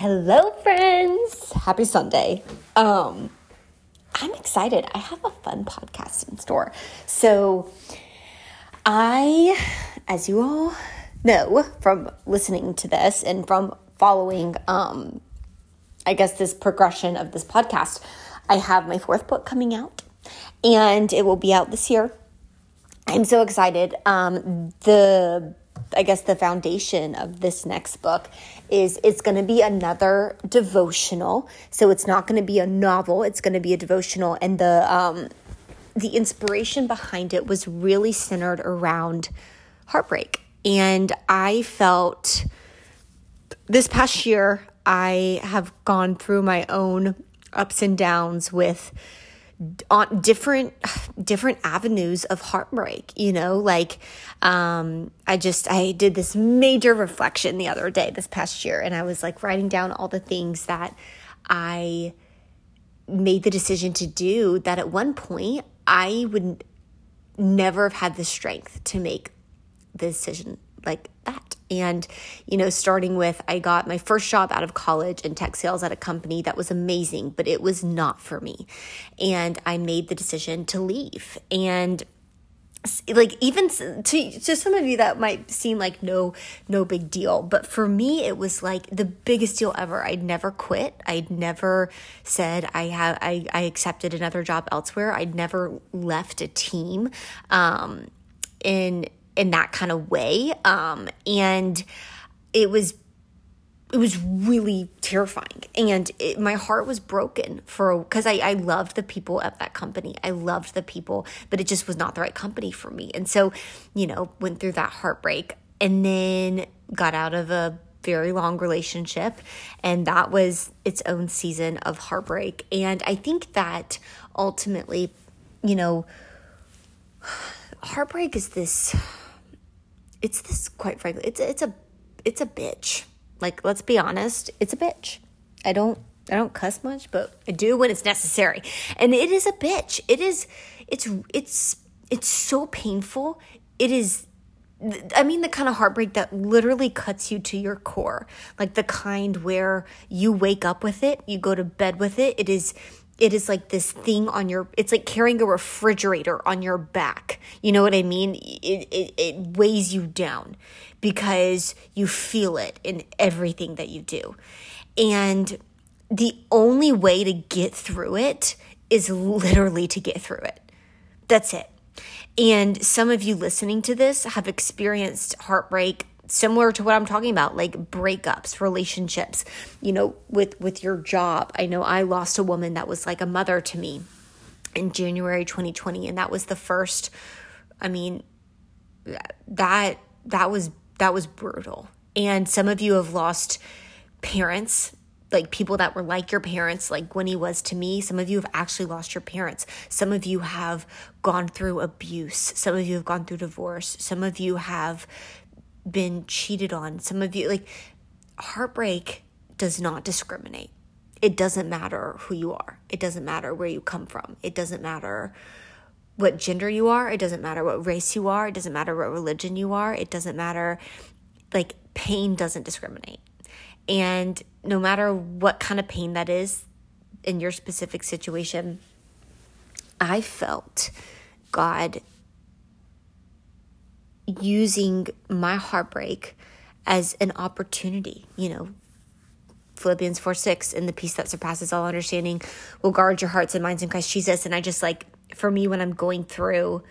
Hello friends. Happy Sunday. Um I'm excited. I have a fun podcast in store. So I as you all know from listening to this and from following um I guess this progression of this podcast, I have my fourth book coming out and it will be out this year. I'm so excited. Um the I guess the foundation of this next book is it's going to be another devotional. So it's not going to be a novel, it's going to be a devotional and the um the inspiration behind it was really centered around heartbreak. And I felt this past year I have gone through my own ups and downs with on different different avenues of heartbreak you know? Like um i just i did this major reflection the other day this past year and i was like writing down all the things that i made the decision to do that at one point i would never have had the strength to make the decision like that and, you know, starting with, I got my first job out of college in tech sales at a company that was amazing, but it was not for me. And I made the decision to leave. And like even to to some of you that might seem like no no big deal but for me it was like the biggest deal ever i'd never quit i'd never said i have i, I accepted another job elsewhere i'd never left a team um in in that kind of way. Um, and it was it was really terrifying. And it, my heart was broken for because I, I loved the people at that company. I loved the people but it just was not the right company for me. And so you know went through that heartbreak and then got out of a very long relationship. And that was its own season of heartbreak. And i think that ultimately you know heartbreak is this it's this quite frankly it's it's a it's a bitch. Like let's be honest it's a bitch. I don't i don't cuss much but i do when it's necessary. And it is a bitch. It is it's it's it's so painful. It is I mean, the kind of heartbreak that literally cuts you to your core, like the kind where you wake up with it, you go to bed with it. It is it is like this thing on your it's like carrying a refrigerator on your back. You know what i mean? It, it, it weighs you down because you feel it in everything that you do. And the only way to get through it is literally to get through it. That's it. And some of you listening to this have experienced heartbreak similar to what I'm talking about like breakups relationships you know with with your job I know I lost a woman that was like a mother to me in January 2020 and that was the first I mean that that was that was brutal and some of you have lost parents like people that were like your parents, like Gwenny was to me. Some of you have actually lost your parents. Some of you have gone through abuse. Some of you have gone through divorce. Some of you have been cheated on. Some of you, like, heartbreak does not discriminate. It doesn't matter who you are, it doesn't matter where you come from, it doesn't matter what gender you are, it doesn't matter what race you are, it doesn't matter what religion you are, it doesn't matter. Like, pain doesn't discriminate. And no matter what kind of pain that is in your specific situation, I felt God using my heartbreak as an opportunity, you know. Philippians 4 6, and the peace that surpasses all understanding will guard your hearts and minds in Christ Jesus. And I just like, for me, when I'm going through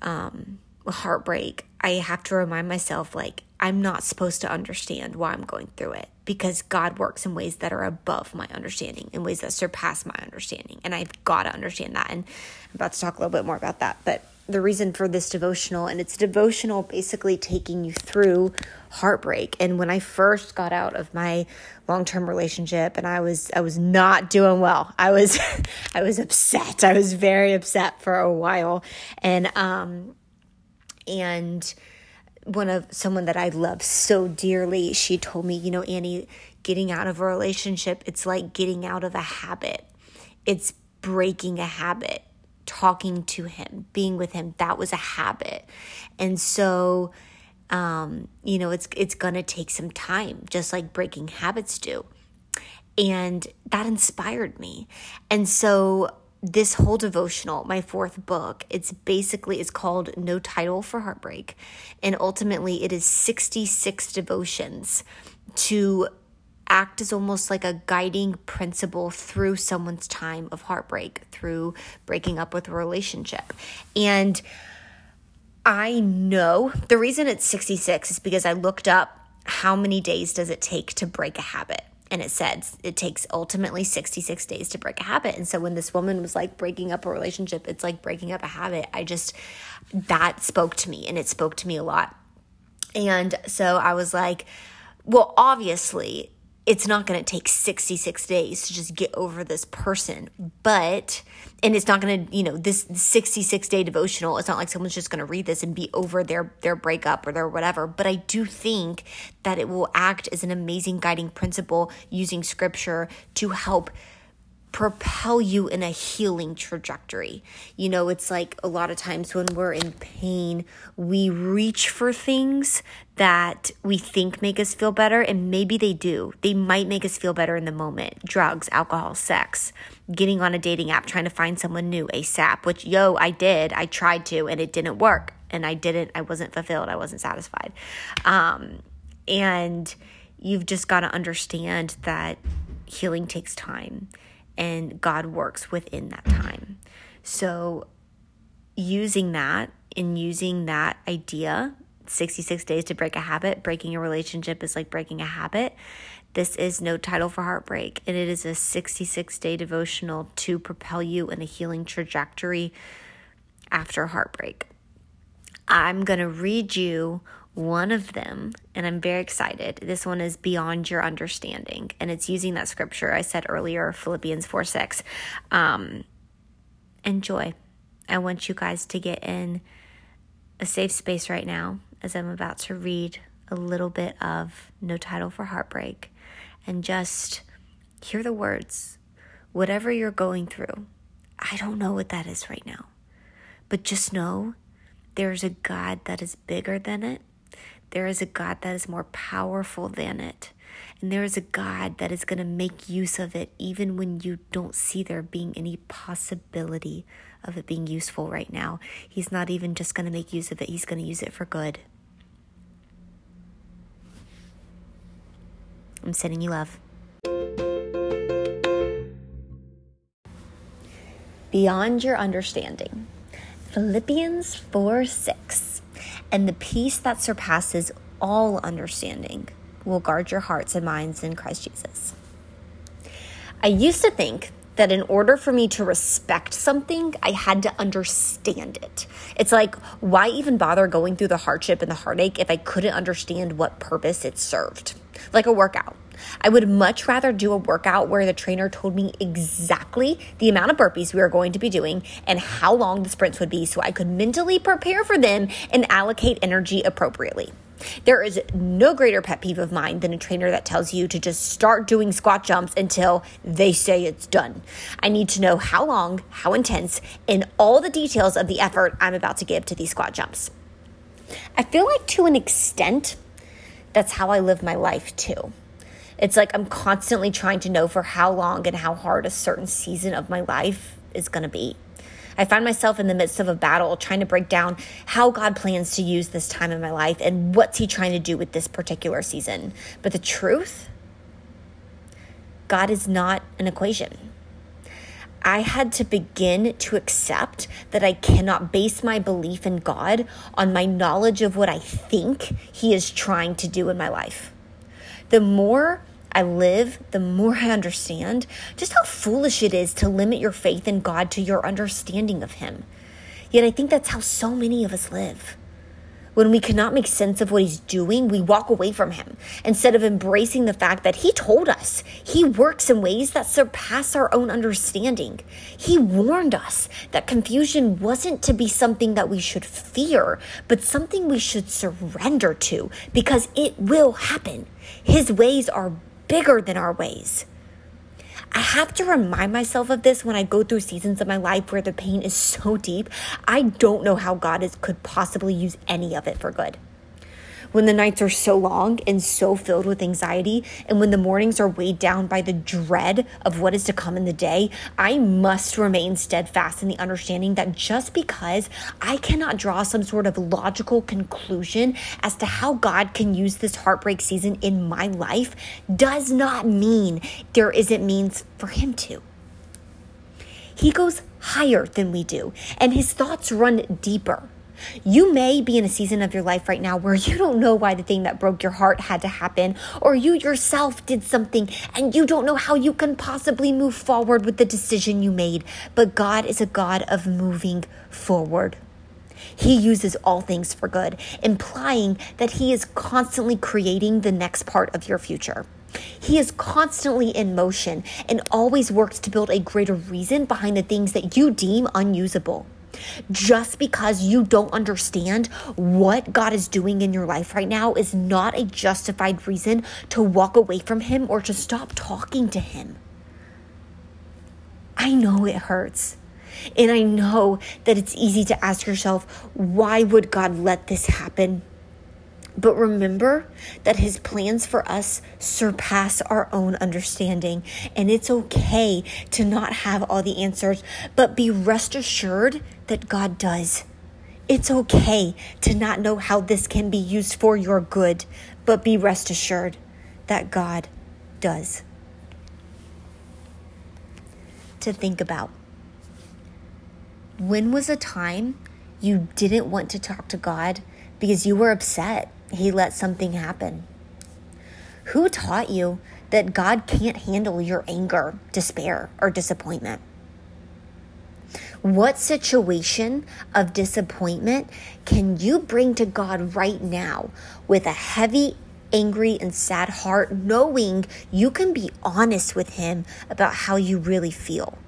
um, heartbreak, I have to remind myself, like, I'm not supposed to understand why I'm going through it because God works in ways that are above my understanding, in ways that surpass my understanding. And I've got to understand that. And I'm about to talk a little bit more about that. But the reason for this devotional, and it's devotional basically taking you through heartbreak. And when I first got out of my long-term relationship and I was I was not doing well. I was I was upset. I was very upset for a while. And um and one of someone that I love so dearly, she told me, you know, Annie, getting out of a relationship, it's like getting out of a habit. It's breaking a habit talking to him, being with him, that was a habit. And so, um, you know, it's it's gonna take some time, just like breaking habits do. And that inspired me. And so this whole devotional, my fourth book, it's basically it's called No Title for Heartbreak. And ultimately it is 66 devotions to act as almost like a guiding principle through someone's time of heartbreak, through breaking up with a relationship. And I know the reason it's 66 is because I looked up how many days does it take to break a habit. And it said it takes ultimately 66 days to break a habit. And so when this woman was like breaking up a relationship it's like breaking up a habit. I just that spoke to me and it spoke to me a lot. And so i was like well obviously it's not going to take 66 days to just get over this person but and it's not going to you know this 66 day devotional it's not like someone's just going to read this and be over their their breakup or their whatever but i do think that it will act as an amazing guiding principle using scripture to help propel you in a healing trajectory. You know, it's like a lot of times when we're in pain, we reach for things that we think make us feel better, and maybe they do. They might make us feel better in the moment drugs, alcohol, sex, getting on a dating app, trying to find someone new ASAP, which, yo, I did. I tried to, and it didn't work. And I didn't, I wasn't fulfilled. I wasn't satisfied. Um, and you've just got to understand that healing takes time and God works within that time. So, using that and using that idea 66 days to break a habit, breaking a relationship is like breaking a habit. This is no title for heartbreak, and it is a 66 day devotional to propel you in a healing trajectory after heartbreak. I'm going to read you one of them, and I'm very excited. This one is beyond your understanding, and it's using that scripture I said earlier, Philippians 4 6. Um, enjoy. I want you guys to get in a safe space right now as I'm about to read a little bit of No Title for Heartbreak and just hear the words. Whatever you're going through, I don't know what that is right now, but just know there's a God that is bigger than it there is a God that is more powerful than it. And there is a God that is going to make use of it even when you don't see there being any possibility of it being useful right now. He's not even just going to make use of it, He's going to use it for good. I'm sending you love. Beyond your understanding. Philippians 4 6 and the peace that surpasses all understanding will guard your hearts and minds in Christ Jesus. I used to think that in order for me to respect something, I had to understand it. It's like, why even bother going through the hardship and the heartache if I couldn't understand what purpose it served? Like a workout. I would much rather do a workout where the trainer told me exactly the amount of burpees we were going to be doing and how long the sprints would be so I could mentally prepare for them and allocate energy appropriately. There is no greater pet peeve of mine than a trainer that tells you to just start doing squat jumps until they say it's done. I need to know how long, how intense, and all the details of the effort I'm about to give to these squat jumps. I feel like to an extent, that's how I live my life too. It's like I'm constantly trying to know for how long and how hard a certain season of my life is going to be. I find myself in the midst of a battle trying to break down how God plans to use this time in my life and what's He trying to do with this particular season. But the truth, God is not an equation. I had to begin to accept that I cannot base my belief in God on my knowledge of what I think He is trying to do in my life. The more I live, the more I understand just how foolish it is to limit your faith in God to your understanding of Him. Yet I think that's how so many of us live. When we cannot make sense of what He's doing, we walk away from Him instead of embracing the fact that He told us He works in ways that surpass our own understanding. He warned us that confusion wasn't to be something that we should fear, but something we should surrender to because it will happen. His ways are bigger than our ways. I have to remind myself of this when I go through seasons of my life where the pain is so deep. I don't know how God is, could possibly use any of it for good. When the nights are so long and so filled with anxiety, and when the mornings are weighed down by the dread of what is to come in the day, I must remain steadfast in the understanding that just because I cannot draw some sort of logical conclusion as to how God can use this heartbreak season in my life does not mean there isn't means for Him to. He goes higher than we do, and His thoughts run deeper. You may be in a season of your life right now where you don't know why the thing that broke your heart had to happen, or you yourself did something and you don't know how you can possibly move forward with the decision you made. But God is a God of moving forward. He uses all things for good, implying that He is constantly creating the next part of your future. He is constantly in motion and always works to build a greater reason behind the things that you deem unusable. Just because you don't understand what God is doing in your life right now is not a justified reason to walk away from Him or to stop talking to Him. I know it hurts. And I know that it's easy to ask yourself, why would God let this happen? But remember that his plans for us surpass our own understanding. And it's okay to not have all the answers, but be rest assured that God does. It's okay to not know how this can be used for your good, but be rest assured that God does. To think about when was a time you didn't want to talk to God because you were upset he let something happen? Who taught you that God can't handle your anger, despair, or disappointment? What situation of disappointment can you bring to God right now with a heavy, angry, and sad heart, knowing you can be honest with Him about how you really feel?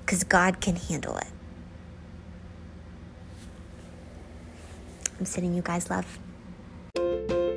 Because God can handle it. I'm sending you guys love. Thank you